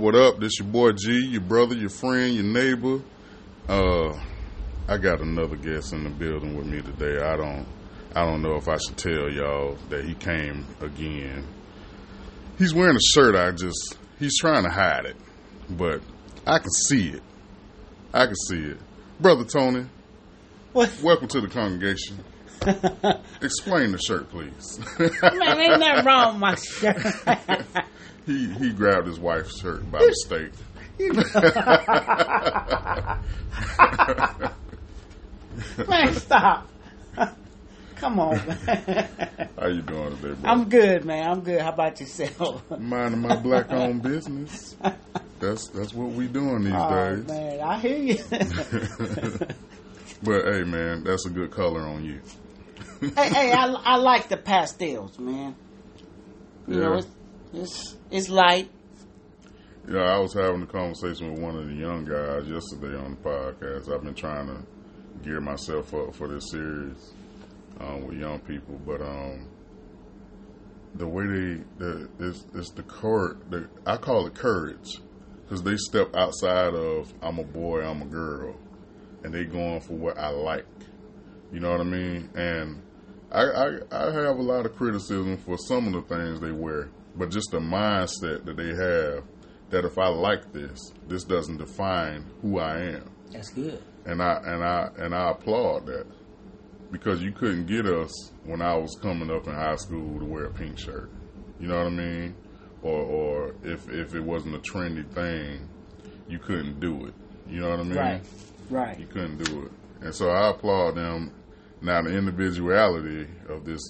What up. This your boy G, your brother, your friend, your neighbor. Uh I got another guest in the building with me today. I don't I don't know if I should tell y'all that he came again. He's wearing a shirt I just he's trying to hide it. But I can see it. I can see it. Brother Tony, What? welcome to the congregation. Explain the shirt, please. Man, ain't nothing wrong with my shirt. he he grabbed his wife's shirt by mistake. man, stop. Come on, man. How you doing today, bro? I'm good, man. I'm good. How about yourself? minding my black owned business. That's that's what we doing these Oh, days. man, I hear you. But hey, man, that's a good color on you. hey, hey, I, I like the pastels, man. You know, Yeah. it's, it's it's light. Yeah, I was having a conversation with one of the young guys yesterday on the podcast. I've been trying to gear myself up for this series um, with young people, but um, the way they the it's, it's the courage. The, I call it courage because they step outside of I'm a boy, I'm a girl, and they going for what I like. You know what I mean? And I, I I have a lot of criticism for some of the things they wear, but just the mindset that they have that if I like this, this doesn't define who I am. That's good. And I and I and I applaud that. Because you couldn't get us when I was coming up in high school to wear a pink shirt. You know what I mean? Or or if if it wasn't a trendy thing, you couldn't do it. You know what I mean? Right, Right. You couldn't do it. And so I applaud them. Now the individuality of this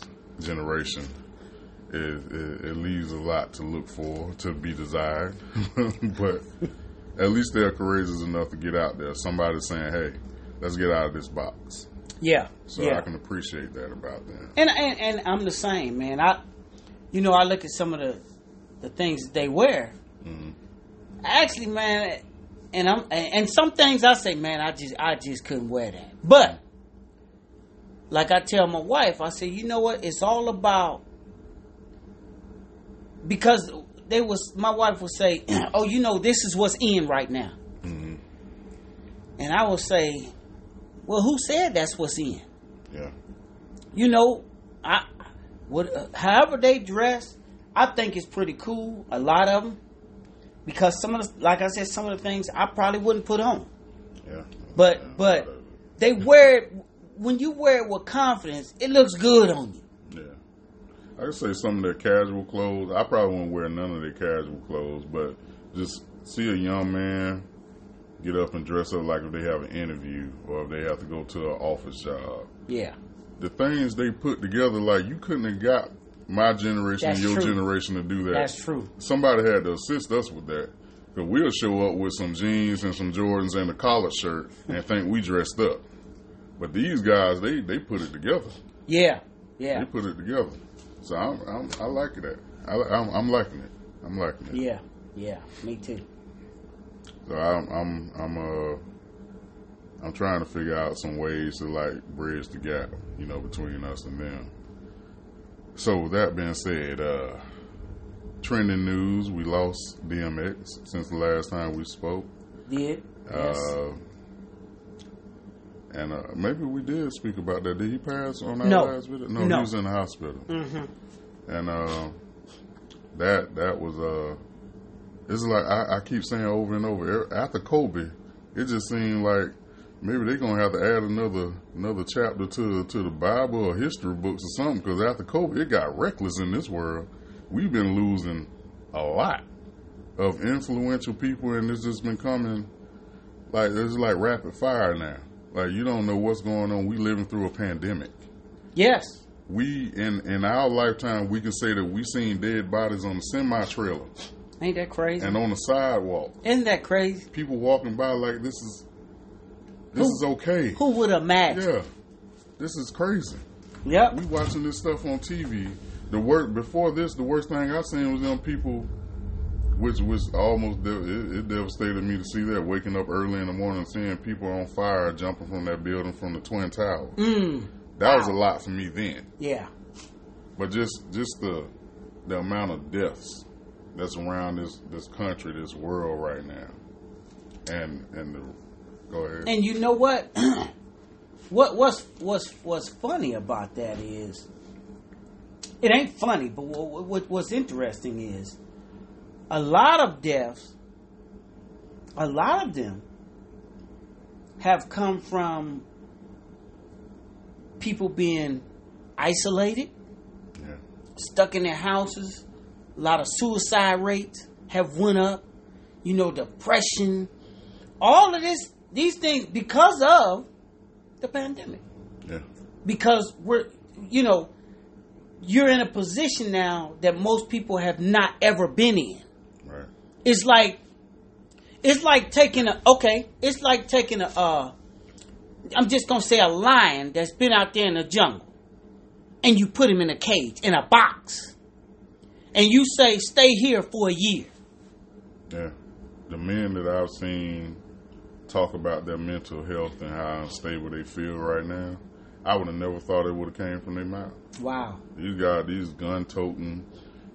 generation is it, it leaves a lot to look for, to be desired. but at least they're courageous enough to get out there. Somebody's saying, "Hey, let's get out of this box." Yeah, So yeah. I can appreciate that about them. And, and and I'm the same, man. I, you know, I look at some of the the things that they wear. Mhm. Actually, man, and I'm and some things I say, man, I just I just couldn't wear that. But like I tell my wife, I say, you know what? It's all about because they was my wife would say, oh, you know, this is what's in right now, Mhm. and I would say, well, who said that's what's in? Yeah, you know, I what uh, however they dress, I think it's pretty cool. A lot of them, because some of the, like I said, some of the things I probably wouldn't put on, yeah. but Yeah, but they wear it when you wear it with confidence. It looks good on you. Yeah. I could say some of their casual clothes. I probably wouldn't wear none of their casual clothes, but just see a young man get up and dress up like if they have an interview or if they have to go to an office job. Yeah, The things they put together, like you couldn't have got my generation That's and your true. generation to do that. that's true. Somebody had to assist us with that. Because we'll show up with some jeans and some Jordans and a collar shirt and think we dressed up. But these guys, they, they put it together. Yeah, yeah, They put it together. So I'm, I'm I like that. I, I'm, I'm liking it. I'm liking it. yeah, yeah. Me too. So I'm I'm I'm uh I'm trying to figure out some ways to like bridge the gap, you know, between us and them. So with that being said, uh trending news, we lost DMX since the last time we spoke. Did yes. Uh and uh, maybe we did speak about that. Did he pass on our No. last video? No, No. he was in the hospital. hmm and uh, that that was uh, it's like I, I keep saying over and over. er, After Kobe, it just seemed like maybe they're gonna have to add another another chapter to to the Bible or history books or something. Because after Kobe, it got reckless in this world. We've been losing a lot of influential people, and it's just been coming like it's like rapid fire now. Like you don't know what's going on. We living through a pandemic Yes. we in in our lifetime we can say that we seen dead bodies on the semi trailer Ain't that crazy? and on the sidewalk. Isn't that crazy? People walking by like this is this Who- is okay. Who would imagine? Yeah, this is crazy. Yep. We watching this stuff on TV. The work before this, the worst thing I seen was them people, which was almost de- it, it devastated me to see that waking up early in the morning seeing people on fire jumping from that building from the twin towers. Mm. That was a lot for me then. Yeah. But just just the the amount of deaths that's around this this country, this world right now. And and the, go ahead. And you know what? what what's what's what's funny about that is it ain't funny, but what, what, what's interesting is a lot of deaths, a lot of them have come from people being isolated, yeah. stuck in their houses. A lot of suicide rates have went up. You know, depression, all of this, these things because of the pandemic. Yeah. Because we're, you know, you're in a position now that most people have not ever been in. It's like, it's like taking a okay. It's like taking a. Uh, I'm just gonna say a lion that's been out there in the jungle, and you put him in a cage in a box, and you say stay here for a year. Yeah. The men that I've seen talk about their mental health and how unstable they feel right now, I would have never thought it would have came from their mouth. Wow. These guys, these gun toting,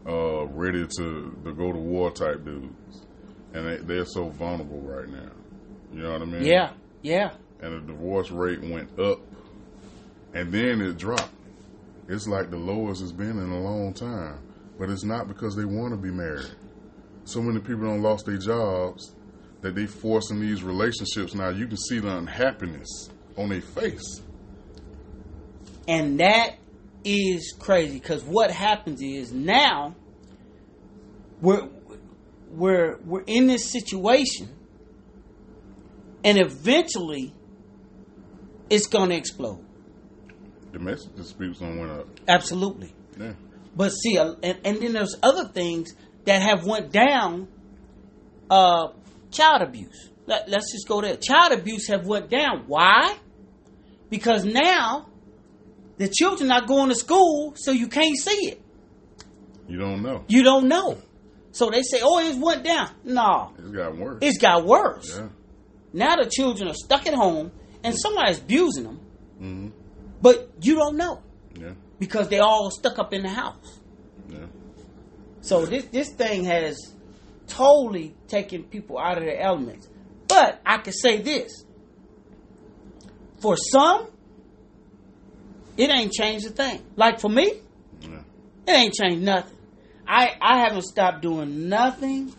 uh, ready to, to go to war type dudes, and they, they're so vulnerable right now. You know what I mean? Yeah. Yeah. And the divorce rate went up, and then it dropped. It's like the lowest it's been in a long time, but it's not because they want to be married. So many people don't lost their jobs that they forcing these relationships. Now you can see the unhappiness on their face. And that is crazy because what happens is now we're we're we're in this situation and eventually it's going to explode. Domestic disputes don't went up. Absolutely. Yeah. But see, uh, and, and then there's other things that have went down. Uh, child abuse. Let, let's just go there. Child abuse have went down. Why? Because now the children are going to school, so you can't see it. You don't know. You don't know. So they say, "Oh, it went down." No, It's got worse. it's got worse. yeah. Now the children are stuck at home, and somebody's abusing them, hmm but you don't know Yeah. because they all stuck up in the house. Yeah. So this this thing has totally taken people out of their elements. But I can say this: for some, it ain't changed a thing. Like for me, Yeah. it ain't changed nothing. I I haven't stopped doing nothing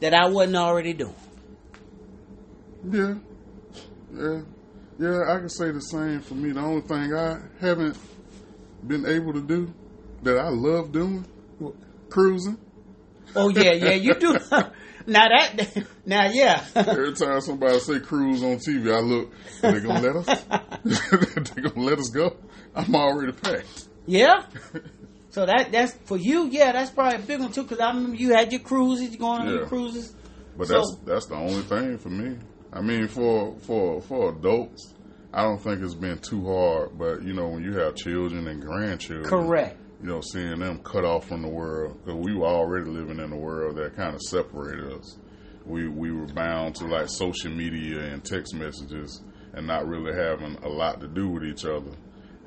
that I wasn't already doing. Yeah. Yeah. Yeah, I can say the same for me. The only thing I haven't been able to do that I love doing, cruising. Oh yeah, yeah, you do. now that now yeah. Every time somebody say cruise on TV, I look, they gonna let us? they gonna let us go? I'm already packed. Yeah. So that that's for you. Yeah, that's probably a big one too. Because I remember you had your cruises, you going on your cruises. But So- that's that's the only thing for me. I mean, for for for adults, I don't think it's been too hard. But you know, when you have children and grandchildren, Correct. You know, seeing them cut off from the world because we were already living in a world that kind of separated us. We we were bound to like social media and text messages and not really having a lot to do with each other.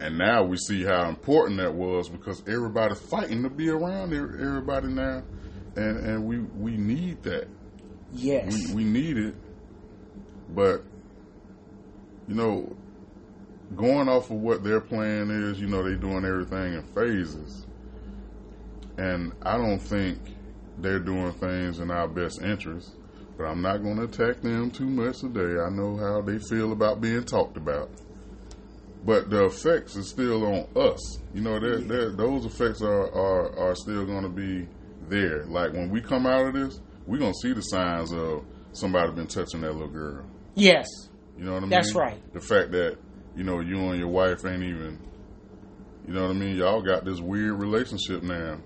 And now we see how important that was because everybody's fighting to be around everybody now, and and we we need that Yes. we, we need it, but you know, going off of what their plan is, you know, they're doing everything in phases, and I don't think they're doing things in our best interest. But I'm not going to attack them too much today. I know how they feel about being talked about. But the effects is still on us. You know, they're, they're, those effects are, are, are still going to be there. Like when we come out of this, we're going to see the signs of somebody been touching that little girl. yes. You know what I mean? That's right. The fact that, you know, you and your wife ain't even, you know what I mean? Y'all got this weird relationship now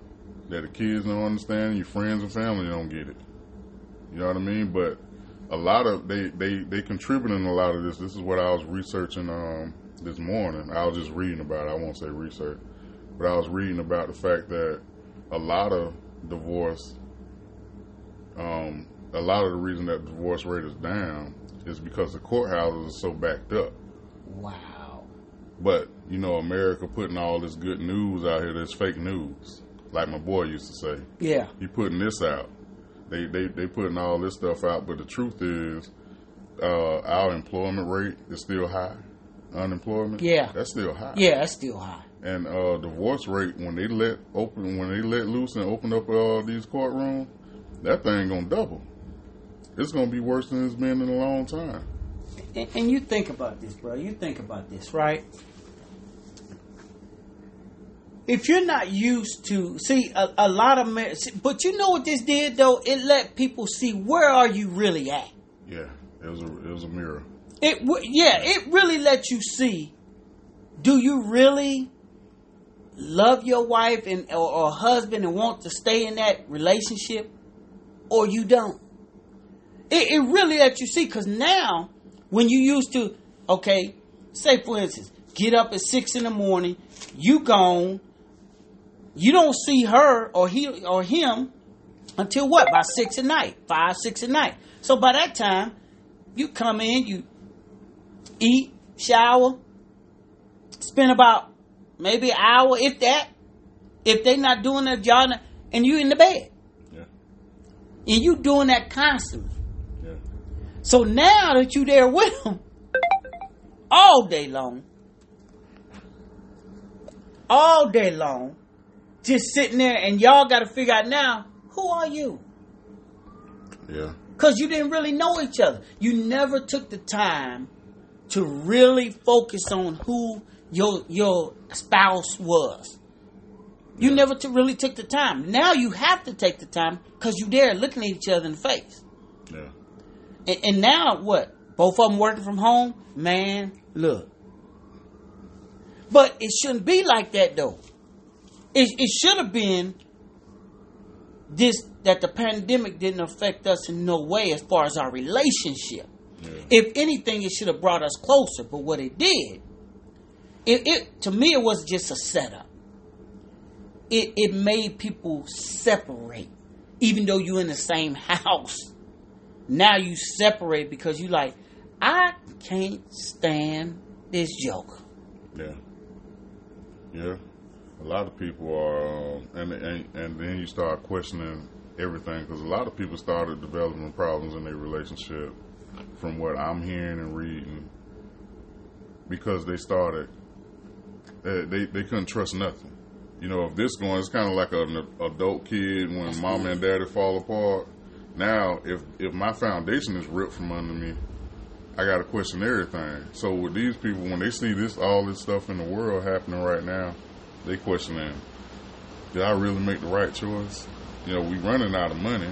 that the kids don't understand, your friends and family don't get it. You know what I mean? But a lot of they they they contributing a lot of this. This is what I was researching um this morning. I was just reading about it. I won't say research, but I was reading about the fact that a lot of divorce, um, a lot of the reason that divorce rate is down is because the courthouses are so backed up. Wow. But you know, America putting all this good news out here that's fake news. like my boy used to say. Yeah. He putting this out. They they they putting all this stuff out, but the truth is, uh, our employment rate is still high. Unemployment, Yeah. that's still high. Yeah, that's still high. And uh, divorce rate when they let open when they let loose and open up all these courtrooms, that thing gonna double. It's gonna be worse than it's been in a long time. And, and you think about this, bro. You think about this, right? If you're not used to see a, a lot of, mar- but you know what this did though? It let people see where are you really at. Yeah, it was a it was a mirror. It w- yeah, it really let you see. Do you really love your wife and or, or husband and want to stay in that relationship, or you don't? It, it really let you see because now, when you used to, okay, say for instance, get up at six in the morning, you gone, you don't see her or he or him until what? By six at night, five, six at night. So by that time, you come in, you eat, shower, spend about maybe an hour, if that. If they not doing their job, and you in the bed, Yeah, and you doing that constantly. Yeah, So now that you there with them all day long, all day long, just sitting there, and y'all got to figure out now who are you? yeah, Because you didn't really know each other. You never took the time to really focus on who your your spouse was. You never t- really took the time. Now you have to take the time because you're there looking at each other in the face. yeah, And, and now what? Both of them working from home? Man, look. But it shouldn't be like that though. It, it should have been this that the pandemic didn't affect us in no way as far as our relationship. yeah. If anything, it should have brought us closer. But what it did, it, it to me, it was just a setup. It it made people separate, even though you're in the same house. Now you separate because you like, I can't stand this joke. Yeah, yeah. A lot of people are, um, and, and and then you start questioning everything because a lot of people started developing problems in their relationship, from what I'm hearing and reading, because they started, uh, they they couldn't trust nothing. You know, if this going, it's kind of like an adult kid when mom and daddy fall apart. Now, if if my foundation is ripped from under me, I got to question everything. So with these people, when they see this, all this stuff in the world happening right now, they questioning, did I really make the right choice? You know, we running out of money.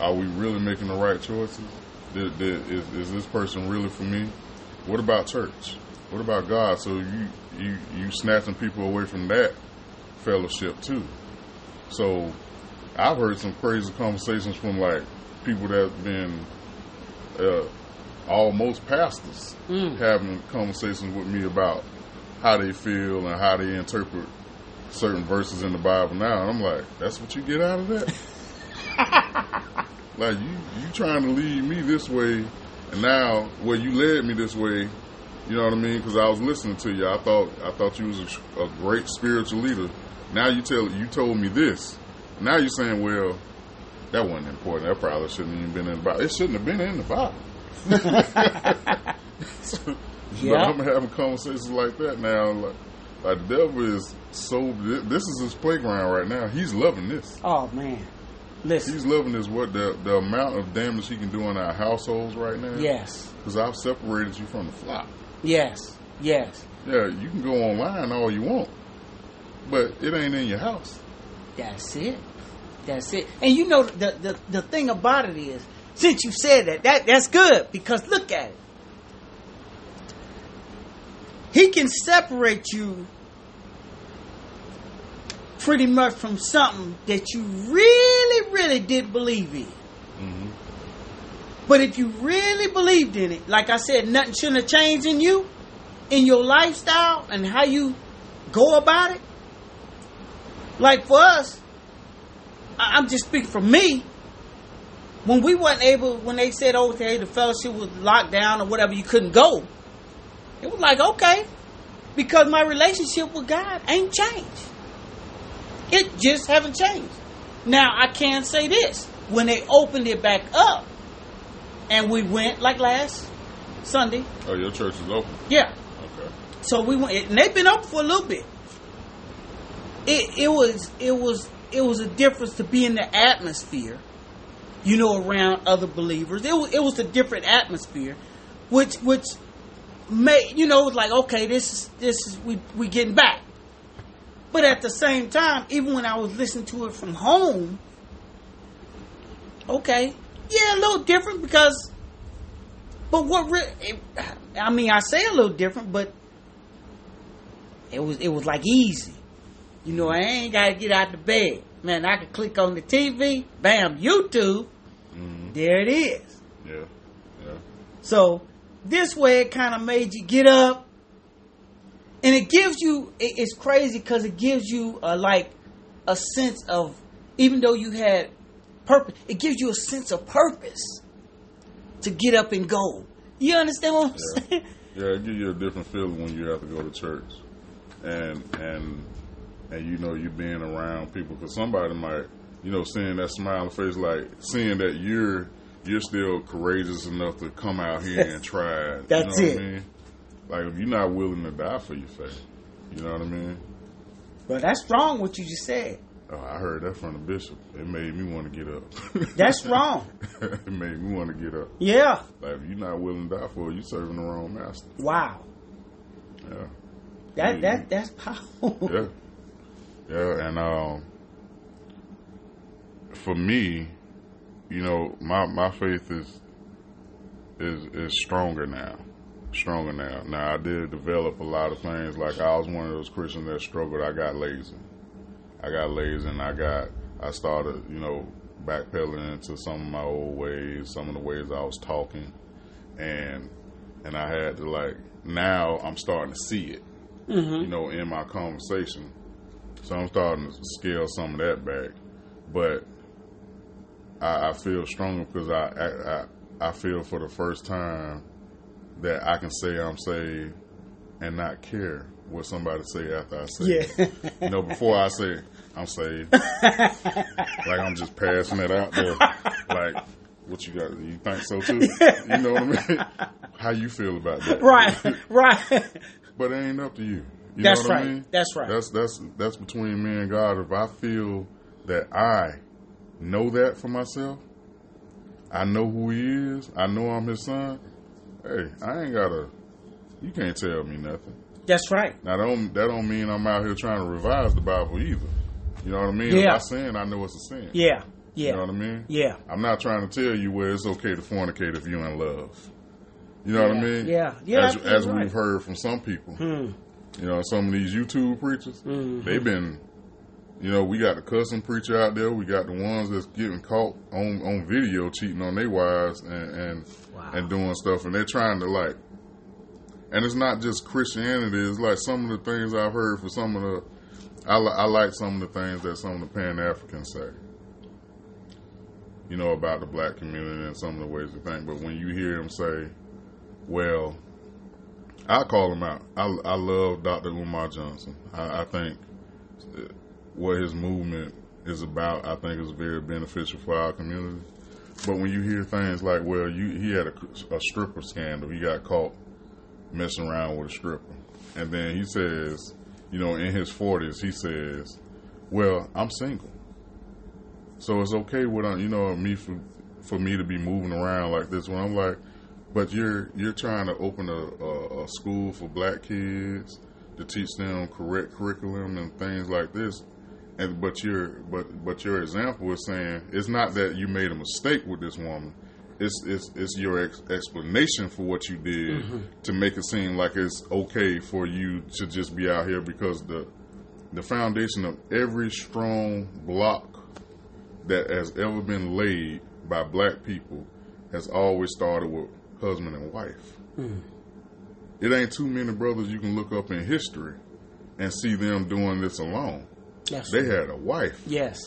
Are we really making the right choices? Did, did, is, is this person really for me? What about church? What about God? So you you you snatching people away from that fellowship too. So I've heard some crazy conversations from like people that have been uh, almost pastors Mm. having conversations with me about how they feel and how they interpret certain verses in the Bible now. And I'm like, that's what you get out of that? like you you trying to lead me this way, and now well you led me this way. You know what I mean? Because I was listening to you. I thought I thought you was a, a great spiritual leader. Now you tell you told me this. Now you're saying, well, that wasn't important. That probably shouldn't even been in the Bible. It shouldn't have been in the Bible. But Yeah. I'm having conversations like that now. Like, like the devil is so. This is his playground right now. He's loving this. Oh man, listen. He's loving this. What the the amount of damage he can do in our households right now. Yes, Because I've separated you from the flock. yes, yes. Yeah, you can go online all you want, but it ain't in your house. That's it. That's it. And you know the the, the thing about it is, since you said that, that that's good because look at it. He can separate you pretty much from something that you really, really did believe in. hmm But if you really believed in it, like I said, nothing shouldn't have changed in you, in your lifestyle, and how you go about it. Like for us, I- I'm just speaking for me. When we weren't able, when they said, "Oh, hey, the fellowship was locked down or whatever, you couldn't go," it was like, okay, because my relationship with God ain't changed. It just haven't changed. Now I can say this: when they opened it back up, and we went like last Sunday, Oh, your church is open. yeah. Okay. So we went, and they've been open for a little bit. It it was it was it was a difference to be in the atmosphere, you know, around other believers. It was it was a different atmosphere, which which made you know it was like okay, this is this is we we getting back. But at the same time, even when I was listening to it from home, okay, yeah, a little different because. But what? Re- it, I mean, I say a little different, but it was it was like easy. You know, I ain't got to get out the bed. Man, I could click on the TV, bam, YouTube. hmm There it is. Yeah. Yeah. So this way, it kind of made you get up, and it gives you. It, it's crazy because it gives you a like a sense of even though you had purpose, it gives you a sense of purpose to get up and go. You understand what I'm Yeah. saying? Yeah, it gives you a different feeling when you have to go to church, and and and you know you being around people because somebody might you know seeing that smiling face like seeing that you're you're still courageous enough to come out here and try. it. That's you know it. I mean? Like if you're not willing to die for your faith, you know what I mean? But that's wrong. What you just said. Oh, I heard that from the bishop. It made me want to get up. That's wrong. it made me want to get up. Yeah. Like if you're not willing to die for it, you're serving the wrong master. Wow. Yeah. That Mhm. that that's powerful. yeah, yeah, and um, for me, you know, my my faith is is is stronger now, stronger now. Now I did develop a lot of things. Like I was one of those Christians that struggled. I got lazy. I got lazy, and I got I started, you know, backpedaling into some of my old ways, some of the ways I was talking, and and I had to like now I'm starting to see it you know, in my conversation. So I'm starting to scale some of that back. But I, I feel stronger because I, I I feel for the first time that I can say I'm saved and not care what somebody say after I say Yeah. it. You know, before I say I'm saved, like I'm just passing it out there. Like, what you got? You think so too? You know what I mean? How you feel about that? right. Right. But it ain't up to you. You That's know what right. I mean? That's right. That's that's that's between me and God. If I feel that I know that for myself, I know who He is. I know I'm His son. Hey, I ain't gotta. You can't tell me nothing. That's right. Now that don't that don't mean I'm out here trying to revise the Bible either. You know what I mean? Yeah. If I sin, I know it's a sin. Yeah. Yeah. You know what I mean? Yeah. I'm not trying to tell you where it's okay to fornicate if you're in love. You know what I mean? Yeah. Yeah, As, as right. we've heard from some people. Hmm. You know, some of these YouTube preachers, Mhm. they've been, you know, we got the cussing preacher out there. We got the ones that's getting caught on, on video cheating on their wives and and, Wow. and doing stuff, and they're trying to like. And it's not just Christianity. It's like some of the things I've heard for some of the. I, li- I like some of the things that some of the Pan Africans say. You know about the black community and some of the ways they think, but when you hear them say, "Well," I call him out. I, I love Dr. Umar Johnson. I, I think uh, what his movement is about, I think, is very beneficial for our community. But when you hear things like, well, you he had a, a stripper scandal, he got caught messing around with a stripper, and then he says, you know, in his forties, he says, well, I'm single, so it's okay with uh, you know me for for me to be moving around like this. When I'm like, but you're you're trying to open a, a, a school for black kids to teach them correct curriculum and things like this. And but your but but your example is saying it's not that you made a mistake with this woman. It's it's it's your ex- explanation for what you did mm-hmm. to make it seem like it's okay for you to just be out here because the the foundation of every strong block that has ever been laid by black people has always started with husband and wife. Hmm. It ain't too many brothers you can look up in history and see them doing this alone. That's They had a wife. Yes.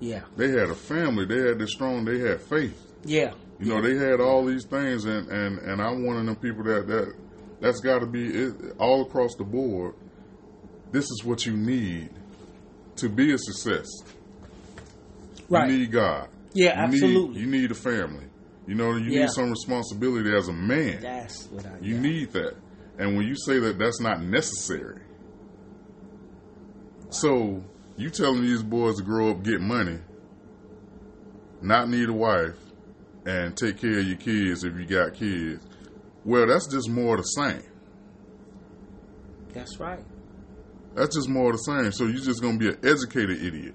Yeah. They had a family. They had this strong. They had faith. Yeah. You know, they had all these things, and and and I'm one of them people that that that's got to be it, all across the board. This is what you need to be a success, Right. you need God. Yeah, You absolutely. Need, you need a family. You know, you Yeah. need some responsibility as a man. That's what I. You got. need that. And when you say that that's not necessary, so you telling these boys to grow up, get money, not need a wife, and take care of your kids if you got kids. Well, that's just more of the same. That's right. That's just more of the same. So you're just gonna be an educated idiot.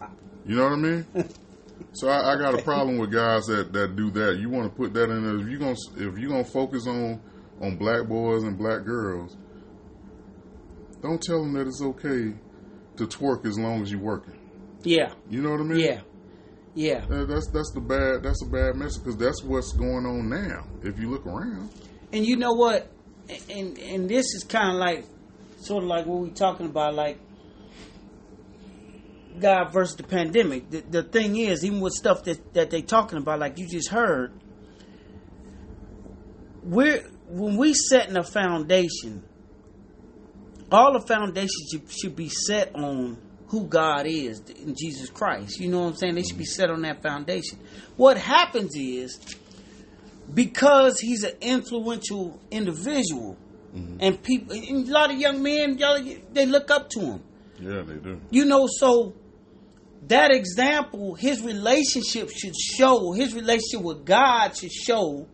Wow. You know what I mean? so I, I got a problem with guys that, that do that. You want to put that in there. If you gonna if you gonna focus on on black boys and black girls, don't tell them that it's okay to twerk as long as you're working. Yeah. You know what I mean? Yeah. Yeah. That- That's that's the bad that's a bad message because that's what's going on now. If you look around, And you know what? And and this is kind of like, sort of like what we talking about, like God versus the pandemic. The, the thing is, even with stuff that that they talking about, like you just heard, we're when we setting a foundation. All the foundations should, should be set on who God is in Jesus Christ. You know what I'm saying? They should be set on that foundation. What happens is because he's an influential individual, mm-hmm. and people, and a lot of young men, y'all, they look up to him. yeah, they do. You know, so that example, his relationship should show, his relationship with God should show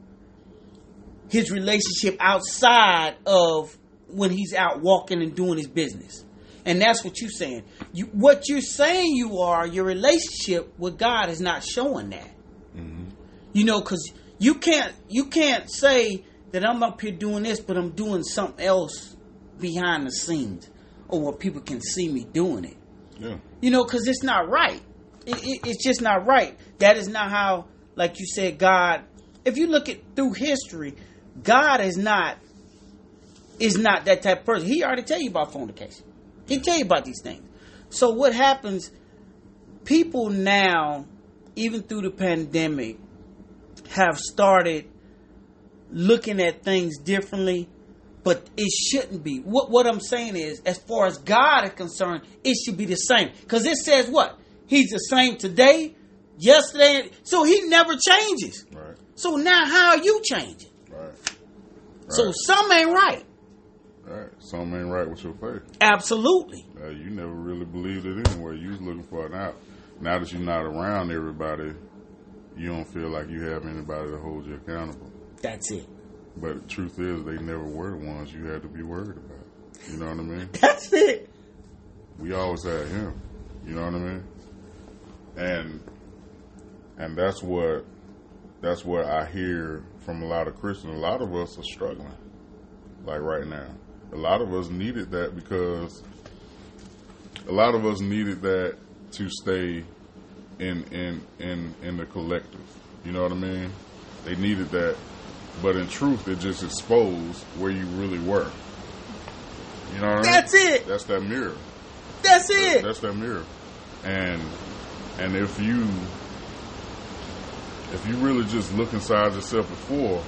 his relationship outside of when he's out walking and doing his business. And that's what you're saying. You, what you're saying you are, your relationship with God is not showing that. Mm-hmm. You know, because you can't you can't say that I'm up here doing this, but I'm doing something else behind the scenes, or where people can see me doing it. Yeah, You know, because it's not right. It, it, it's just not right. That is not how, like you said, God. If you look at through history, God is not is not that type of person. He already tell you about fornication. He tell you about these things. So what happens? People now, even through the pandemic, have started looking at things differently, but it shouldn't be. What what I'm saying is, as far as God is concerned, it should be the same. Because it says what? He's the same today, yesterday, so he never changes. right, So now how are you changing? right, So Right. some ain't right. right. Something ain't right with your faith. Absolutely. Uh, you never really believed it anyway. You was looking for it out. Now that you're not around everybody, you don't feel like you have anybody to hold you accountable. That's it. But the truth is, they never were the ones you had to be worried about. You know what I mean? That's it. We always had him. You know what I mean? And and that's what that's what I hear from a lot of Christians. A lot of us are struggling, like right now. A lot of us needed that because a lot of us needed that to stay in in in in the collective. You know what I mean? They needed that, but in truth, it just exposed where you really were. You know what I mean? That's it. That's that mirror. That's it. That's that mirror. And and if you if you really just look inside yourself before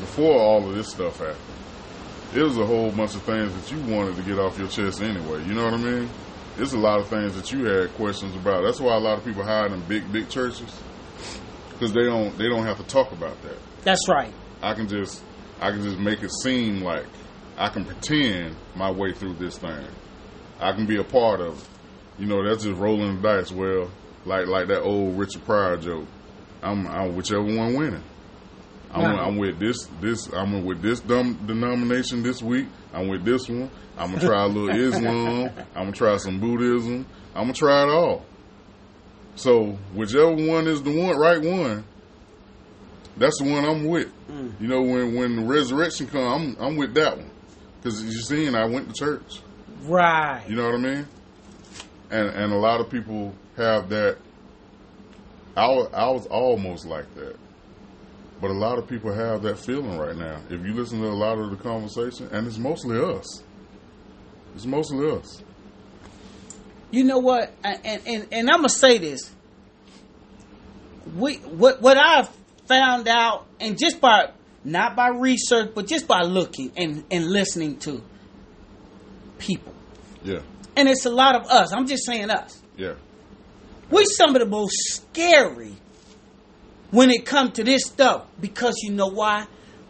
before all of this stuff happened, it was a whole bunch of things that you wanted to get off your chest anyway. You know what I mean? There's a lot of things that you had questions about. That's why a lot of people hide in big, big churches because they don't they don't have to talk about that. That's right. I can just I can just make it seem like I can pretend my way through this thing. I can be a part of it. You know, that's just rolling the dice. Well, like like that old Richard Pryor joke. I'm I'm whichever one winning. I'm, Right. I'm with this this I'm with this dumb denomination this week. I'm with this one. I'm gonna try a little Islam. I'm gonna try some Buddhism. I'm gonna try it all. So whichever one is the one right one, that's the one I'm with. Mm. You know, when when the resurrection come, I'm I'm with that one because you seen I went to church. Right. You know what I mean? And and a lot of people have that. I was, I was almost like that, but a lot of people have that feeling right now. If you listen to a lot of the conversation, and it's mostly us. It's mostly us. You know what? And and, and I'm gonna say this. We what what I've found out, and just by not by research, but just by looking and and listening to people, Yeah. and it's a lot of us. I'm just saying us. Yeah. We some of the most scary when it comes to this stuff because you know why?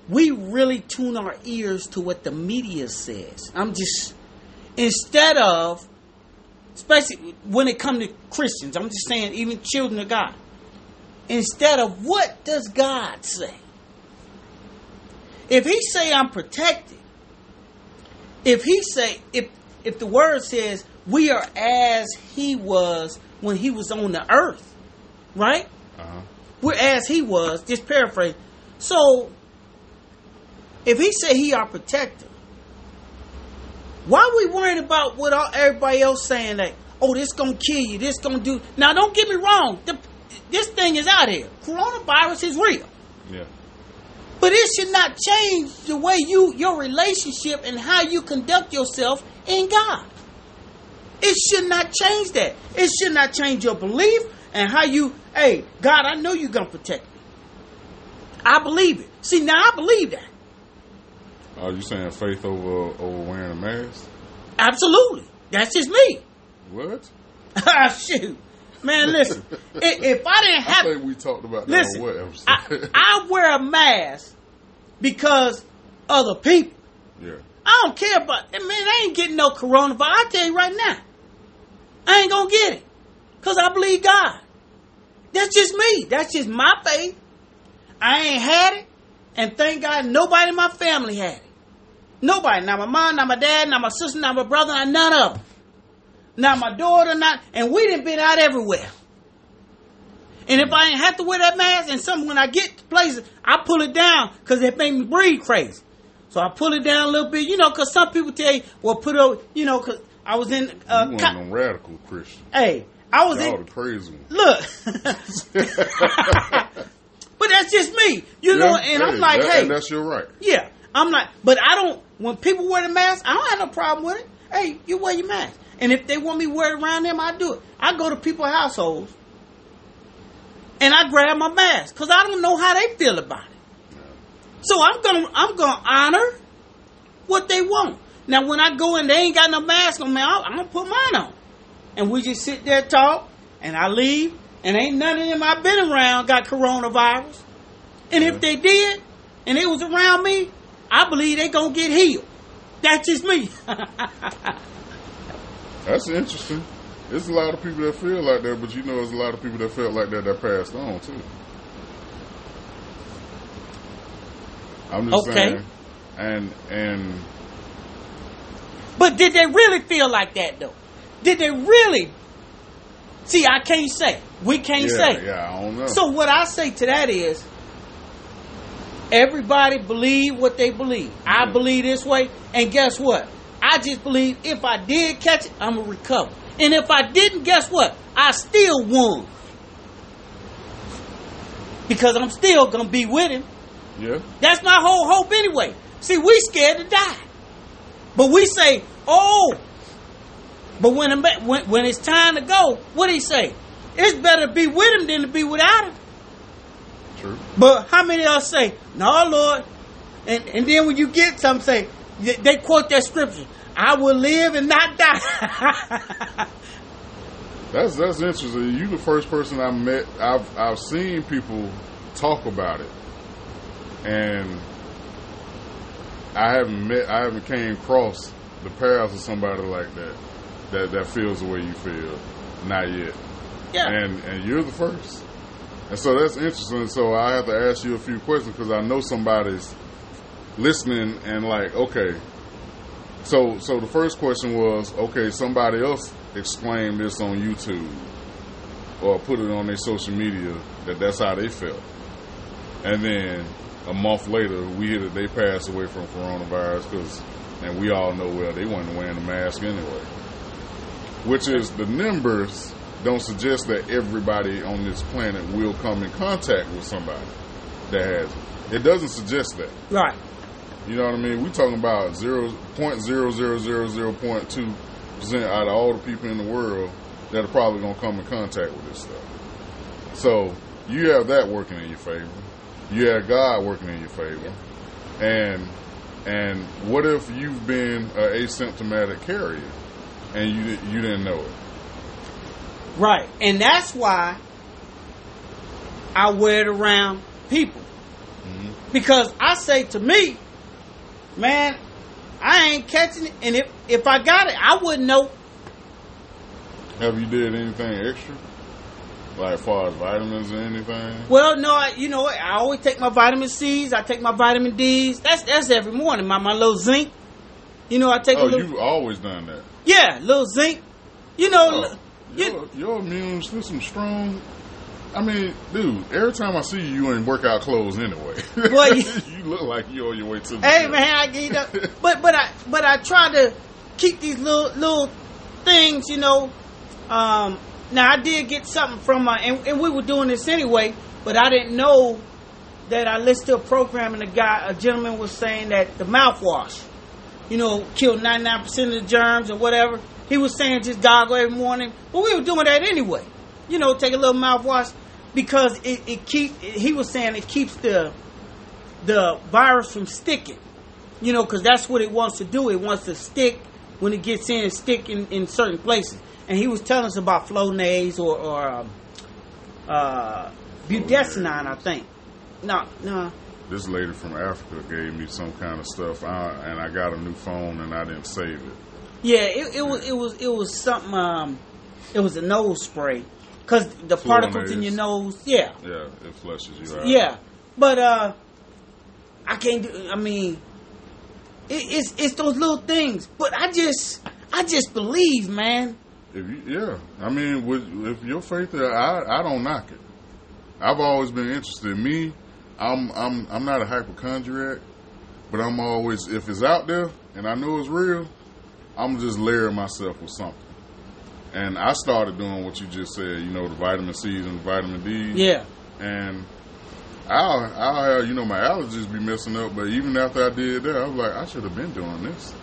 We really tune our ears to what the media says. I'm just instead of especially when it comes to Christians, I'm just saying even children of God. Instead of what does God say? If he say I'm protected, if he say if if the word says we are as he was when he was on the earth, right? Uh-huh. We're as he was, just paraphrase. So if he say he our protector, why are we worried about what all, everybody else saying that, oh, this gonna kill you, this gonna do now don't get me wrong, the, this thing is out here. Coronavirus is real. Yeah. But it should not change the way you your relationship and how you conduct yourself in God. It should not change that. It should not change your belief and how you, hey, God, I know you're gonna protect me. I believe it. See, now I believe that. Are you saying faith over over wearing a mask? Absolutely. That's just me. What? Ah, Shoot. Man, listen. i- if I didn't have, I think we talked about that listen, on what? I, I wear a mask because other people. yeah. I don't care about man. I ain't getting no coronavirus. I tell you right now, I ain't gonna get it because I believe God. That's just me. That's just my faith. I ain't had it, and thank God nobody in my family had it. Nobody. Not my mom, not my dad, not my sister, not my brother, not none of them. Not my daughter, not. And we done been out everywhere. And if I ain't have to wear that mask, and some when I get to places, I pull it down because it make me breathe crazy. So I pull it down a little bit, you know, because some people tell you, well, put it, you know, because I was in. Uh, you co- radical Christian. hey, I was Y'all in. the crazy. Look, but that's just me, you know. Yeah, And I'm like, that- hey, that's your right. yeah, I'm like, but I don't. When people wear the mask, I don't have no problem with it. Hey, you wear your mask, and if they want me wear it around them, I do it. I go to people's households, and I grab my mask because I don't know how they feel about it. So I'm gonna I'm gonna honor what they want. Now when I go in, they ain't got no mask on me. I'm I'm gonna put mine on, and we just sit there talk, and I leave, and ain't none of them I've been around got coronavirus. And if they did, and it was around me, I believe they gonna get healed. That's just me. That's interesting. There's a lot of people that feel like that, but you know, there's a lot of people that felt like that that passed on too. I'm just Okay. saying, and and but did they really feel like that though? Did they really? See, I can't say. We can't yeah, say. yeah, I don't know. So what I say to that is, everybody believe what they believe. I believe this way, and guess what? I just believe if I did catch it, I'm gonna recover. And if I didn't, guess what? I still won. Because I'm still gonna be with him. yeah, That's my whole hope anyway. See, we scared to die. But we say, oh, but when, when, when it's time to go, what do he say? It's better to be with him than to be without him. true. But how many of us say, no, Lord? And, and then when you get some say, they- they quote that scripture, I will live and not die. That's that's interesting. You the first person I met. I've I've seen people talk about it, and I haven't met. I haven't came across the paths of somebody like that that that feels the way you feel. Not yet. yeah. and and you're the first. And so that's interesting. So I have to ask you a few questions because I know somebody's listening and like, okay. So so the first question was, okay, somebody else exclaimed this on YouTube or put it on their social media that that's how they felt. And then a month later, we hear that they passed away from coronavirus because, and we all know well they weren't wearing a mask anyway which is the numbers don't suggest that everybody on this planet will come in contact with somebody that has it. It doesn't suggest that. right. You know what I mean? We're talking about zero point zero zero zero zero point two percent out of all the people in the world that are probably gonna come in contact with this stuff. So you have that working in your favor. You have God working in your favor. And and what if you've been an asymptomatic carrier? and you you didn't know it. Right. And that's why I wear it around people. Mhm. Because I say to me, man, I ain't catching it. And if, if I got it, I wouldn't know. Have you did anything extra, like as far as vitamins or anything? Well, no, I, you know. I always take my vitamin C's. I take my vitamin D's. That's that's every morning. My my little zinc. You know, I take Oh, a little. you've always done that. Yeah, little zinc. You know, Oh, you- your, your immune system strong. I mean, dude, every time I see you, you in workout clothes anyway. Well, you- you look like you on your way to the Hey gym. man, I get up, but but I but I try to keep these little little things, you know. Um, now I did get something from, uh, and, and we were doing this anyway, but I didn't know that I listened to a program and a guy, a gentleman was saying that the mouthwash, you know, killed ninety nine percent of the germs or whatever. He was saying just gargle every morning, but we were doing that anyway. You know, take a little mouthwash because it, it keep. He was saying it keeps the the virus from sticking. You know, because that's what it wants to do. It wants to stick when it gets in, stick in, in certain places. And he was telling us about Flonase or, or um, uh, budesonide, I think. No, no. This lady from Africa gave me some kind of stuff, I, and I got a new phone and I didn't save it. Yeah, it, it was it was it was something. Um, it was a nose spray because the particles in your nose. Yeah, Yeah, it flushes you out. yeah. But uh, I can't do. I mean, it, it's it's those little things. But I just I just believe, man. If you, yeah, I mean, with, if your faith, I I don't knock it. I've always been interested. In me, I'm I'm I'm not a hypochondriac, but I'm always if it's out there and I know it's real, I'm just layering myself with something. And I started doing what you just said, you know, the vitamin C's and the vitamin D's. Yeah, And I'll, I'll have, you know, my allergies be messing up, but even after I did that, I was like, I should have been doing this.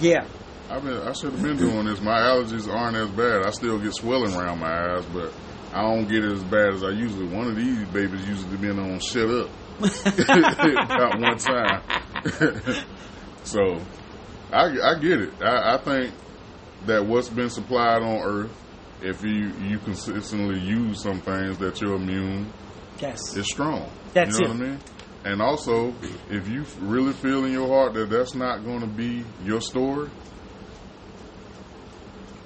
yeah. I've been, I should have been doing this. My allergies aren't as bad. I still get swelling around my eyes, but I don't get it as bad as I usually. One of these babies usually been on shut up about one time. so I, I get it. I, I think that what's been supplied on Earth, if you you consistently use some things, that you're immune Yes. is strong. That's you know it. what I mean? And also, if you really feel in your heart that that's not going to be your story,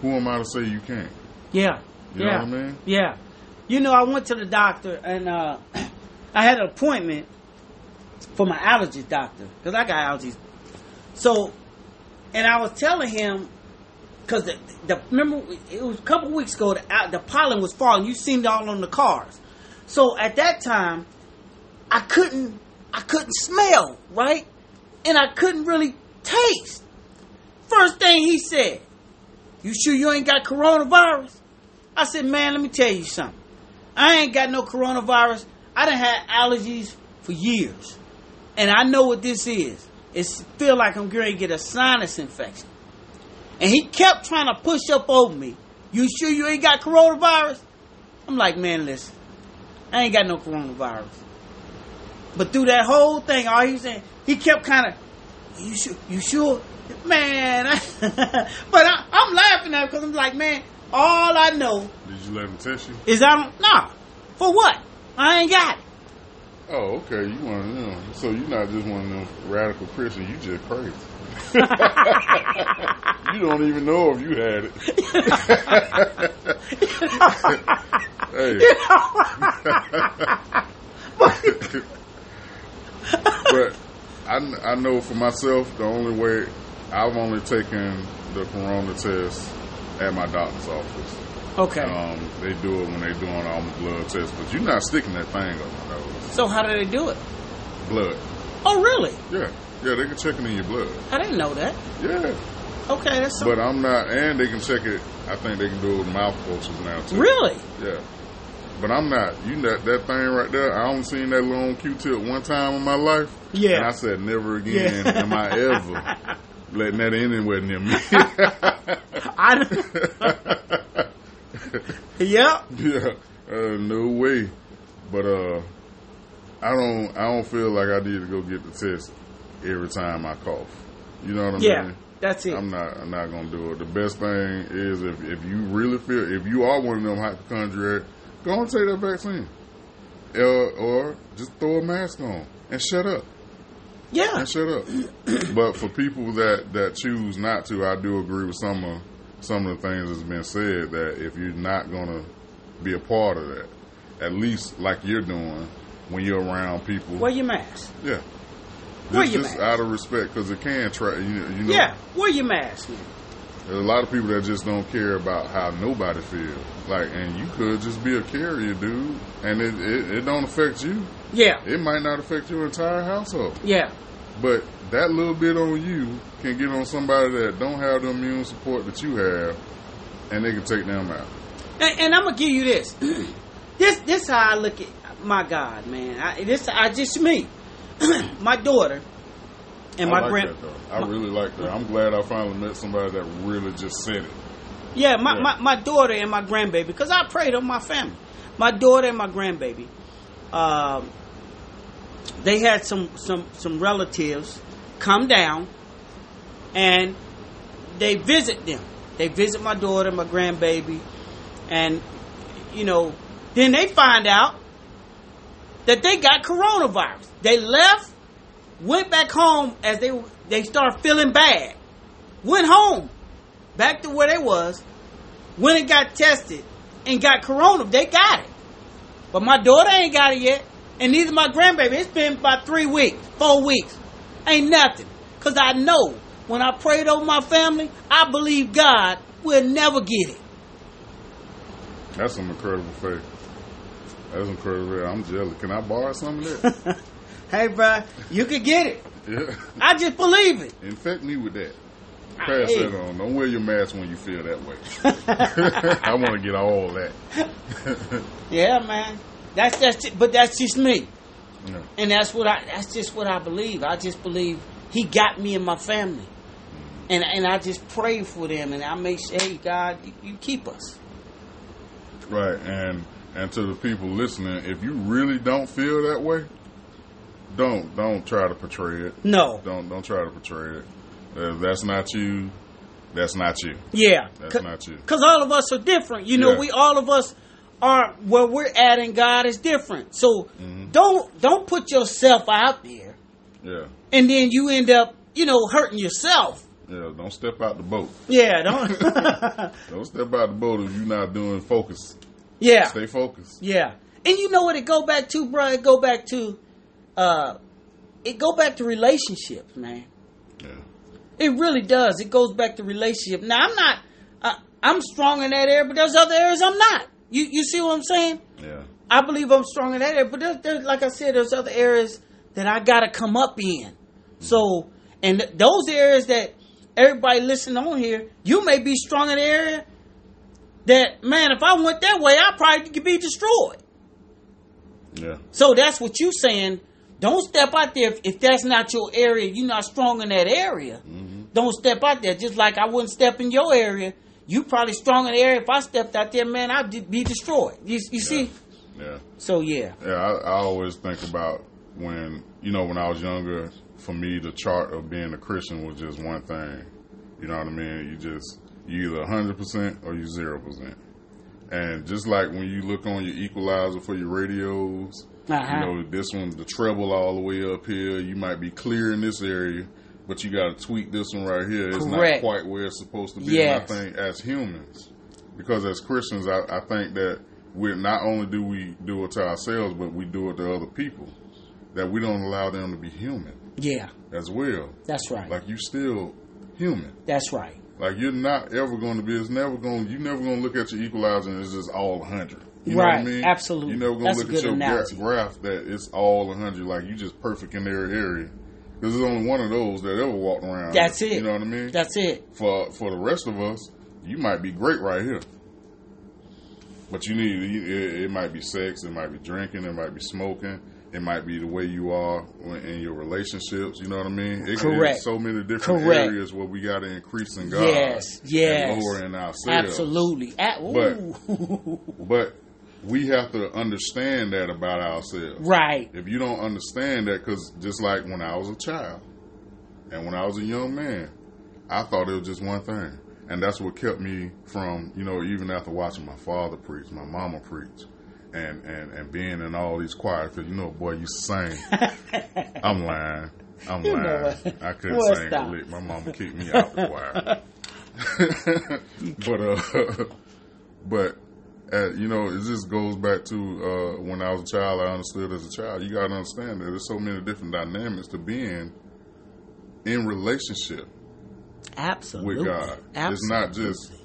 who am I to say you can't? Yeah. You yeah. know what I mean? Yeah. You know, I went to the doctor and uh, I had an appointment for my allergy doctor because I got allergies. So, and I was telling him because the, the remember it was a couple weeks ago the, the pollen was falling. You seen it all on the cars. So at that time, I couldn't I couldn't smell right, and I couldn't really taste. First thing he said, "You sure you ain't got coronavirus?" I said, "Man, let me tell you something. I ain't got no coronavirus. I done had allergies for years, and I know what this is. It feel like I'm going to get a sinus infection." And he kept trying to push up over me. You sure you ain't got coronavirus? I'm like, man, listen, I ain't got no coronavirus. But through that whole thing, all he was saying, he kept kind of, you sure? You sure? Man, but I, I'm laughing at him because I'm like, man, all I know Did you let him test you? is I don't, nah, for what? I ain't got it. Oh, okay. You one of them. So you're not just one of them radical Christians. You just crazy. you don't even know if you had it. hey. but I, I know for myself, the only way I've only taken the corona test at my doctor's office. Okay. Um, they do it when they're doing all the blood tests, but you're not sticking that thing up my nose. so how do they do it? Blood. Oh, really? Yeah. Yeah, they can check it in your blood. I didn't know that. Yeah. Okay, that's so, But I'm not, and they can check it, I think they can do it with mouth pulses now too. really. Yeah. But I'm not. You that that thing right there. I only seen that long Q-tip one time in my life. Yeah. And I said, never again Yeah. am I ever letting that anywhere near me. I. yep. yeah. Uh, no way. But uh, I don't. I don't feel like I need to go get the test every time I cough. You know what I Yeah. mean? That's it. I'm not. I'm not gonna do it. The best thing is if if you really feel if you are one of them hypochondriac, go and take that vaccine, or, or just throw a mask on and shut up yeah. and shut up. but for people that that choose not to, I do agree with some of some of the things that's been said. That if you're not gonna be a part of that, at least like you're doing when you're around people, Wear your mask. yeah. Wear Just, your just mask. out of respect, because it can try. You, know- you know, Yeah. Wear your mask. Man. There's a lot of people that just don't care about how nobody feels. Like, and you could just be a carrier, dude, and it, it, it don't affect you. Yeah. It might not affect your entire household, Yeah. but that little bit on you can get on somebody that don't have the immune support that you have, and they can take them out. And, and I'm gonna give you this. this this how I look at my God, man. I, this I just me, my daughter, and I my like grand. I really like that. I'm glad I finally met somebody that really just said it. Yeah, my, Yeah. My, my daughter and my grandbaby, because I prayed on my family. My daughter and my grandbaby, um, they had some, some, some relatives come down and they visit them. They visit my daughter, and my grandbaby, and, you know, then they find out that they got coronavirus. They left, went back home as they, they start feeling bad. Went home back to where they was, went and got tested and got corona. They got it. But my daughter ain't got it yet. And neither my grandbaby. It's been about three weeks, four weeks. Ain't nothing. Cause I know when I prayed over my family, I believe God will never get it. That's some incredible faith. That's incredible. I'm jealous. Can I borrow some of that? hey, bro, you could get it. yeah. I just believe it. Infect me with that. Ah, Pass Hey. that on. Don't wear your mask when you feel that way. I want to get all that. Yeah, man. That's that's just, but that's just me. Yeah. And that's what I that's just what I believe. I just believe he got me and my family. Mm-hmm. And and I just pray for them and I make sure, hey God, you, you keep us. Right, and and to the people listening, if you really don't feel that way, don't don't try to portray it. No. Don't don't try to portray it. Uh, that's not you. That's not you. Yeah. That's not you. Cause all of us are different. You know, Yeah. we all of us are where we're at in God is different. So Mm-hmm. don't don't put yourself out there Yeah, and then you end up, you know, hurting yourself. yeah. Don't step out the boat. Yeah, don't Don't step out the boat if you're not doing focus. Yeah. Stay focused. Yeah. And you know what it go back to, bro? It go back to uh it go back to relationships, man. Yeah, It really does. It goes back to relationship. Now I'm not uh, I'm strong in that area, but there's other areas I'm not. You you see what I'm saying? yeah, I believe I'm strong in that area, but there's, there's like I said, there's other areas that I gotta come up in. So, and th- those areas that everybody listening on here, you may be strong in the area that man, if I went that way, I probably could be destroyed. yeah. So that's what you saying. Don't step out there if, if that's not your area. You're not strong in that area. Mm-hmm. Don't step out there. Just like I wouldn't step in your area. You probably strong in the area. If I stepped out there, man, I'd be destroyed. You, you see? Yeah. So yeah, Yeah, I, I always think about when you know when I was younger. For me, the chart of being a Christian was just one thing. You know what I mean? You just you either hundred percent or you zero percent. And just like when you look on your equalizer for your radios, Uh-huh. you know this one the treble all the way up here. You might be clear in this area, but you got to tweak this one right here. It's Correct. not quite where it's supposed to be. Yes. And I think as humans, because as Christians, I, I think that we not only do we do it to ourselves, but we do it to other people. That we don't allow them to be human yeah, as well. that's right. Like you still human. that's right. Like you're not ever going to be. It's never going. You never going to look at your equalizer and it's just all hundred. You know what I Right. mean? Absolutely. You're never going to look at your analogy. graph that it's all hundred. Like you just perfect in every area. Because there's only one of those that ever walked around. That's it. You know what I mean? That's it. for for the rest of us, you might be great right here. But you need it, it might be sex, it might be drinking, it might be smoking, it might be the way you are in your relationships. You know what I mean? It, Correct. So many different Correct. areas where we got to increase in God. Yes, yes. and lower in ourselves. Absolutely. At, ooh. But we have to understand that about ourselves. right. If you don't understand that, because just like when I was a child and when I was a young man, I thought it was just one thing, and that's what kept me from, you know, even after watching my father preach, my mama preach, and and and being in all these choirs. Because you know, boy, you sing. I'm lying. I'm You lying. I couldn't Boy, sing stop. a lick. My mama kicked me out the choir. but uh, but uh, you know, it just goes back to uh, when I was a child. I understood as a child. You got to understand that there's so many different dynamics to being in relationship Absolutely. with God. Absolutely. It's not just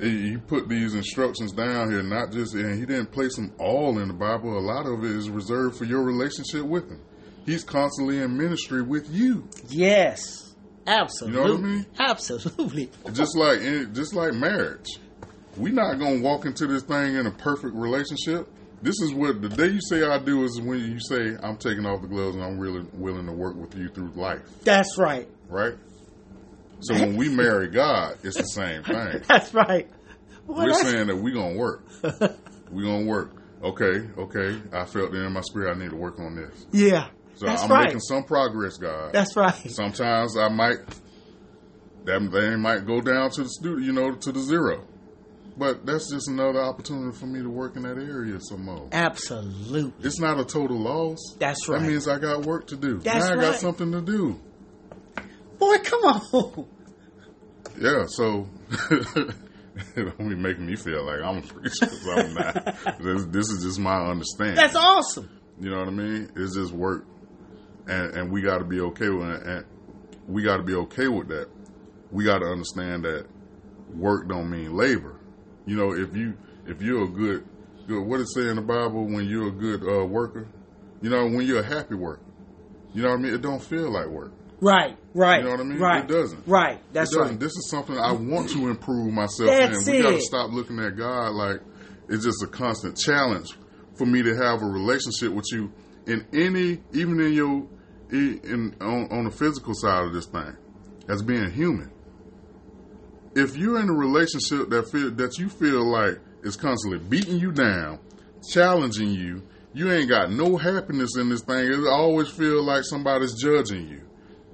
he he put these instructions down here, not just and he didn't place them all in the Bible. A lot of it is reserved for your relationship with him. He's constantly in ministry with you, Yes. Absolutely. You know what I mean? Absolutely. just like in, just like marriage. We're not gonna walk into this thing in a perfect relationship. This is what the day you say I do is when you say I'm taking off the gloves and I'm really willing to work with you through life, That's right. right? So when we marry God, it's the same thing. That's right. Boy, We're that's- saying that we're gonna work. we're gonna work. Okay, okay. I felt it in my spirit. I need to work on this. yeah. So I'm right. making some progress, God. That's right. Sometimes I might that they might go down to the studio, you know, to the zero. But that's just another opportunity for me to work in that area some more. Absolutely. It's not a total loss. That's right. That means I got work to do. That's now I got something to do. Boy, come on. Yeah, so don't be making me feel like I'm a preacher 'cause I'm not. this, this is just my understanding. That's awesome. You know what I mean? It's just work, and and we got to be okay with it. And we got to be okay with that. We got to understand that work don't mean labor. You know, if you if you're a good good, what it say in the Bible when you're a good uh, worker, you know, when you're a happy worker, you know what I mean. It don't feel like work. Right, right. You know what I mean? Right. It doesn't. Right. That's it doesn't. right. This is something I want to improve myself That's in. We got to stop looking at God like it's just a constant challenge for me to have a relationship with you in any, even in your, in on, on the physical side of this thing, as being human. If you're in a relationship that feel that you feel like is constantly beating you down, challenging you, you ain't got no happiness in this thing. It always feel like somebody's judging you.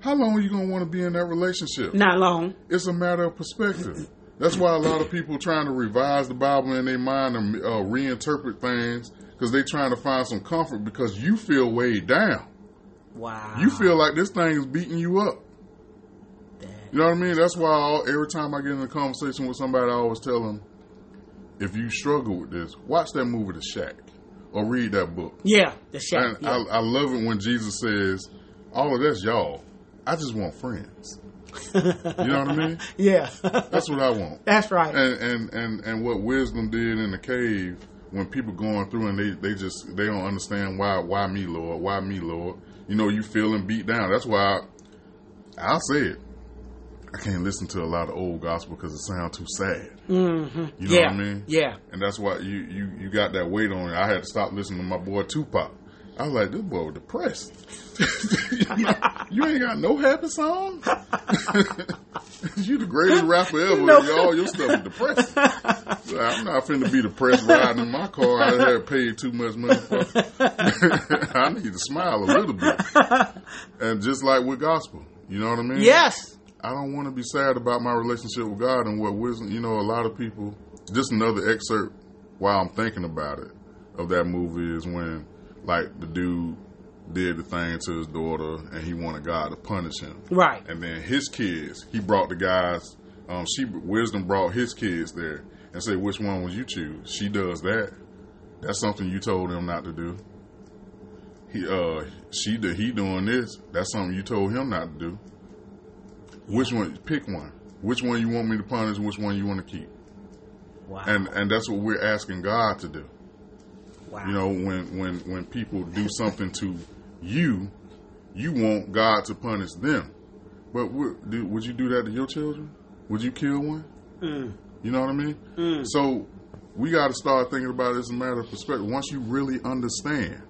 How long are you gonna want to be in that relationship? Not long. It's a matter of perspective. That's why a lot of people trying to revise the Bible in their mind and uh, reinterpret things because they trying to find some comfort because you feel weighed down. Wow. You feel like this thing is beating you up. that. You know what I mean? That's why I'll, every time I get in a conversation with somebody, I always tell them, if you struggle with this, watch that movie, The Shack, or read that book. Yeah, the shack. And yeah. I, I love it when Jesus says, all of that's y'all. I just want friends. You know what I mean? yeah. That's what I want. That's right. And and and and what wisdom did in the cave when people going through and they they just they don't understand why why me Lord why me Lord you know you feeling beat down that's why I, I'll say it I can't listen to a lot of old gospel because it sounds too sad mm-hmm. you know yeah. what I mean Yeah. and that's why you you you got that weight on you I had to stop listening to my boy Tupac I was like this boy was depressed you ain't got no happy song you the greatest rapper ever No. all your stuff is depressing I'm not finna be depressed riding in my car. I had paid too much money for. I need to smile a little bit. And just like with gospel, you know what I mean? Yes. I don't want to be sad about my relationship with God and what wisdom. You know, a lot of people. Just another excerpt while I'm thinking about it of that movie is when, like, the dude did the thing to his daughter and he wanted God to punish him. Right. And then his kids, he brought the guys. Um, she wisdom brought his kids there and said, "Which one would you choose?" She does that. That's something you told him not to do. He, uh, she, did he doing this? That's something you told him not to do. Which one? Pick one. Which one you want me to punish? Which one you want to keep? Wow. And and that's what we're asking God to do. Wow. You know, when when when people do something to you, you want God to punish them. But would, would you do that to your children? Would you kill one? Mm. You know what I mean? Mm. So we got to start thinking about it as a matter of perspective. Once you really understand,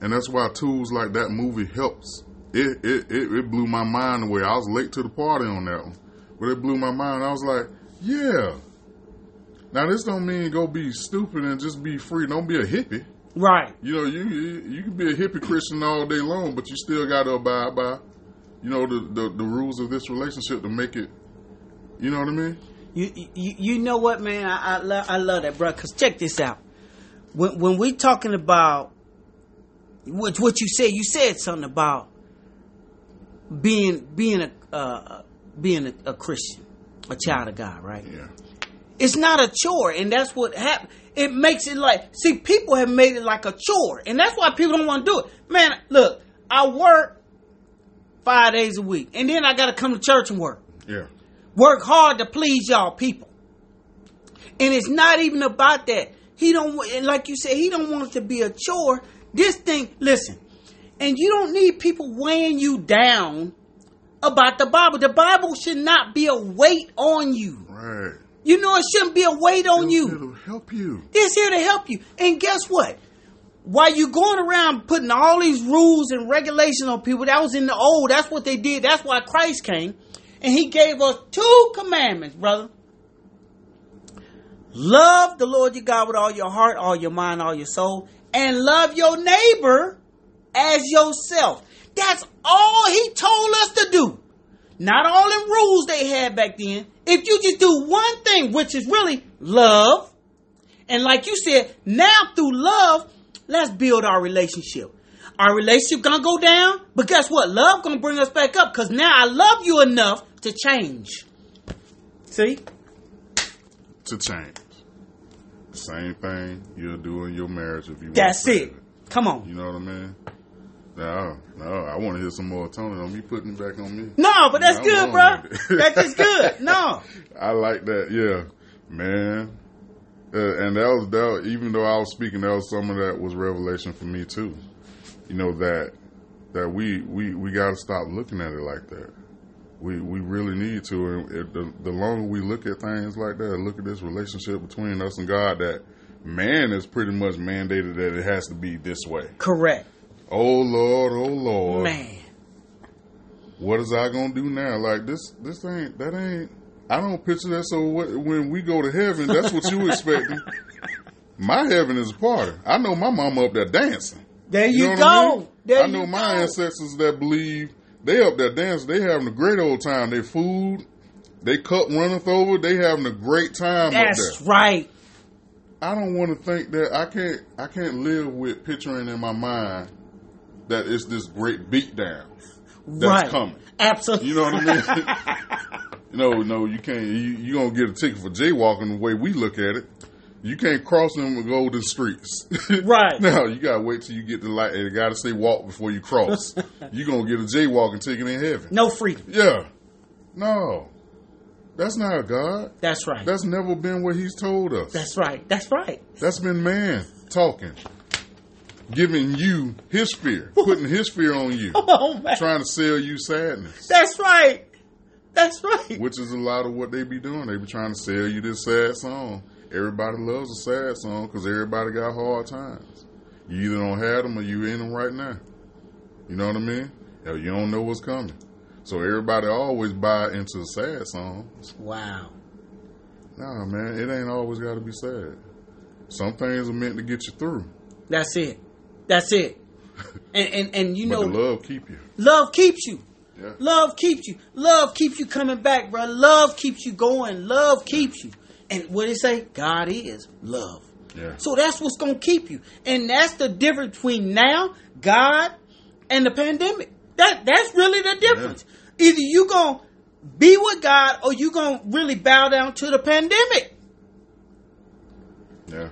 and that's why tools like that movie helps. It it, it, it blew my mind away. I was late to the party on that one, but it blew my mind. I was like, yeah. Now this don't mean go be stupid and just be free. Don't be a hippie. Right. You know, you you, you can be a hippie Christian all day long, but you still got to abide by, you know, the, the the rules of this relationship to make it You know what I mean? You you, you know what, man? I I, lo- I love that, bro. Cause check this out. When when we talking about what what you said, you said something about being being a uh, being a, a Christian, a child of God, right? Yeah. It's not a chore, and that's what happened. It makes it like see people have made it like a chore, and that's why people don't want to do it. Man, look, I work five days a week, and then I got to come to church and work. Yeah. Work hard to please y'all people, and it's not even about that. He don't like you said, he don't want it to be a chore. This thing, listen, and you don't need people weighing you down about the Bible. The Bible should not be a weight on you. Right. You know, it shouldn't be a weight on you. It'll help you. It's here to help you. And guess what? While you going around putting all these rules and regulations on people, that was in the old. That's what they did. That's why Christ came. And he gave us two commandments, brother. Love the Lord your God with all your heart, all your mind, all your soul, and love your neighbor as yourself. That's all he told us to do. Not all them rules they had back then. If you just do one thing, which is really love, and like you said, now through love, let's build our relationship. Our relationship gonna go down, but guess what? Love gonna bring us back up because now I love you enough to change. See? To change. Same thing you'll do in your marriage if you. That's it. Come on. You know what I mean? No, no, I want to hear some more Tony. Don't be putting it back on me. No, but that's good, bro. That's just good. No. I like that. Yeah, man. Uh, and that was that. Even though I was speaking, that was some of that was revelation for me too. You know that that we we we got to stop looking at it like that. We we really need to. And it, the the longer we look at things like that, look at this relationship between us and God, that man is pretty much mandated that it has to be this way. Correct. Oh Lord, oh Lord, Man. what is I gonna do now? Like this, this ain't that ain't. I don't picture that. So what, when we go to heaven, that's what you expecting. My heaven is a party. I know my mama up there dancing. There you, know go. I, mean? There I know you my go. ancestors that believe they up there dancing. They having a great old time. They food, they cup runneth over. They having a great time up That's right. I don't want to think that I can't. I can't live with picturing in my mind that it's this great beatdown that's right. coming. Absolutely. You know what I mean? no, no, you can't. You, you gonna get a ticket for jaywalking the way we look at it. You can't cross them with golden streets. Right. now you gotta wait till you get the light. You gotta say walk before you cross. you gonna get a jaywalking ticket in heaven. No freedom. Yeah. No, that's not God. That's right. That's never been what He's told us. That's right. That's right. That's been man talking, giving you his fear, putting his fear on you, Oh trying to sell you sadness. That's right. That's right. which is a lot of what they be doing. They be trying to sell you this sad song. Everybody loves a sad song because everybody got hard times. You either don't have them or you in them right now. You know what I mean? You don't know what's coming. So everybody always buy into the sad songs. Wow. Nah, man, it ain't always got to be sad. Some things are meant to get you through, That's it. That's it. And and, and you know, love keep you. love keeps you. Yeah. Love keeps you. Love keeps you coming back, bro. Love keeps you going. Love keeps you. And what it say? God is love. Yeah. So that's what's gonna keep you. And that's the difference between now, God, and the pandemic. That that's really the difference. Either you gonna be with God or you gonna really bow down to the pandemic. Yeah.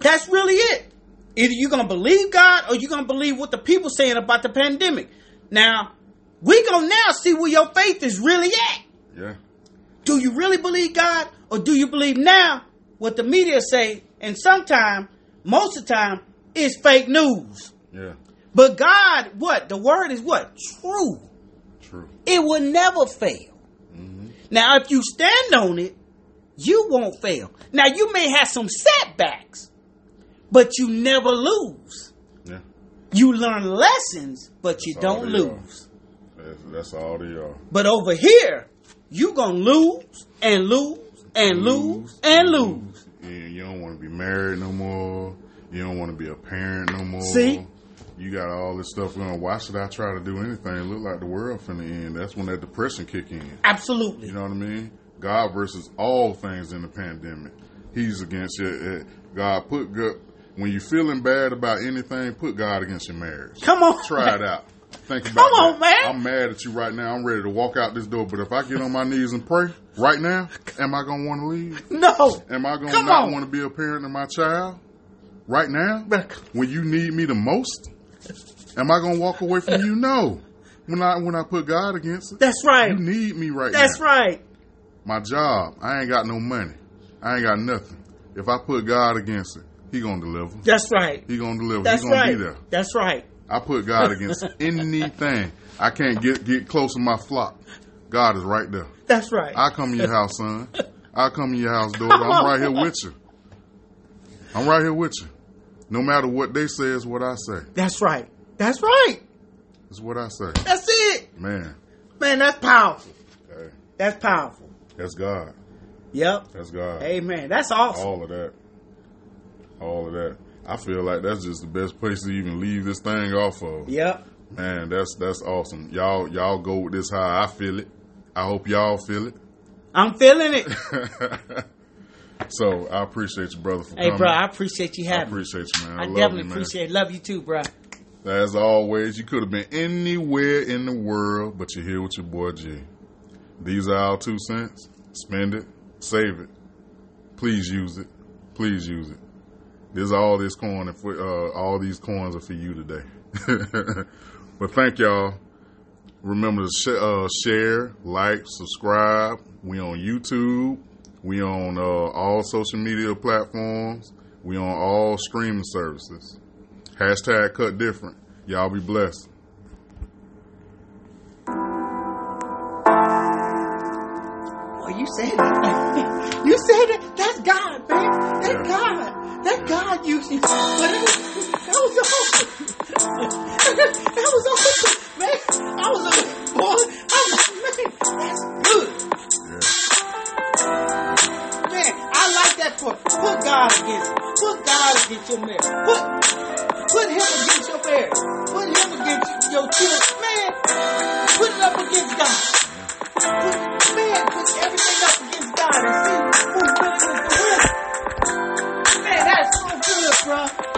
That's really it. Either you're gonna believe God or you're gonna believe what the people saying about the pandemic. Now, we gonna now see where your faith is really at. Yeah. Do you really believe God or do you believe now what the media say? And sometimes, most of the time, is fake news. Yeah. But God, what? The word is what? True. True. It will never fail. Mm-hmm. Now, if you stand on it, you won't fail. Now, you may have some setbacks, but you never lose. Yeah. You learn lessons, but you That's all don't lose. That's, that's all they are. But over here, you gonna lose and lose and lose and lose. Yeah, you don't want to be married no more. You don't want to be a parent no more. See? You got all this stuff going. Why should I try to do anything? It look like the world finna end. That's when that depression kick in. Absolutely. You know what I mean? God versus all things in the pandemic. He's against it. Uh, God put good. When you're feeling bad about anything, put God against your marriage. Come on. Try it out. Think about Come on, that. man. I'm mad at you right now. I'm ready to walk out this door. But if I get on my knees and pray right now, am I going to want to leave? No. Am I going to not want to be a parent of my child right now? When you need me the most? Am I going to walk away from you? No. When I when I put God against it, That's right. you need me right That's now. That's right. My job, I ain't got no money. I ain't got nothing. If I put God against it, He gonna deliver. That's right. He gonna deliver. That's he gonna right. be there. That's right. I put God against anything. I can't get get close to my flock. God is right there. That's right. I come to your house, son. I come to your house, daughter. I'm right here with you. I'm right here with you. No matter what they say is what I say. That's right. That's right. It's what I say. That's it. Man, Man, that's powerful. hey, That's powerful. that's God. Yep. That's God. Amen. That's awesome. All of that. All of that. I feel like that's just the best place to even leave this thing off of. Yep. Man, that's that's awesome. Y'all y'all go with this how I feel it. I hope y'all feel it. I'm feeling it. so I appreciate you, brother, for Hey, coming. bro, I appreciate you I having me. appreciate you, man. I, I definitely you, appreciate it. Love you too, bro. As always, you could have been anywhere in the world, but you're here with your boy G. These are our two cents. Spend it, save it. Please use it. Please use it. This is all this coin, and for, uh, all these coins are for you today. but thank y'all. Remember to sh- uh, share, like, subscribe. We on YouTube. We on uh, all social media platforms. We on all streaming services. Hashtag cut different. Y'all be blessed. Boy, you said it. you said it. That's God, man. That's Yeah. God. That God you, you that was, that was awesome. that was awesome, man. I was a boy, I was man, that's good. Man, I like that for put God against. Put God against your man. Put put him against your man. Put him against your children. Man, put it up against God. Put, man, put everything up against God and see who really is Oprah.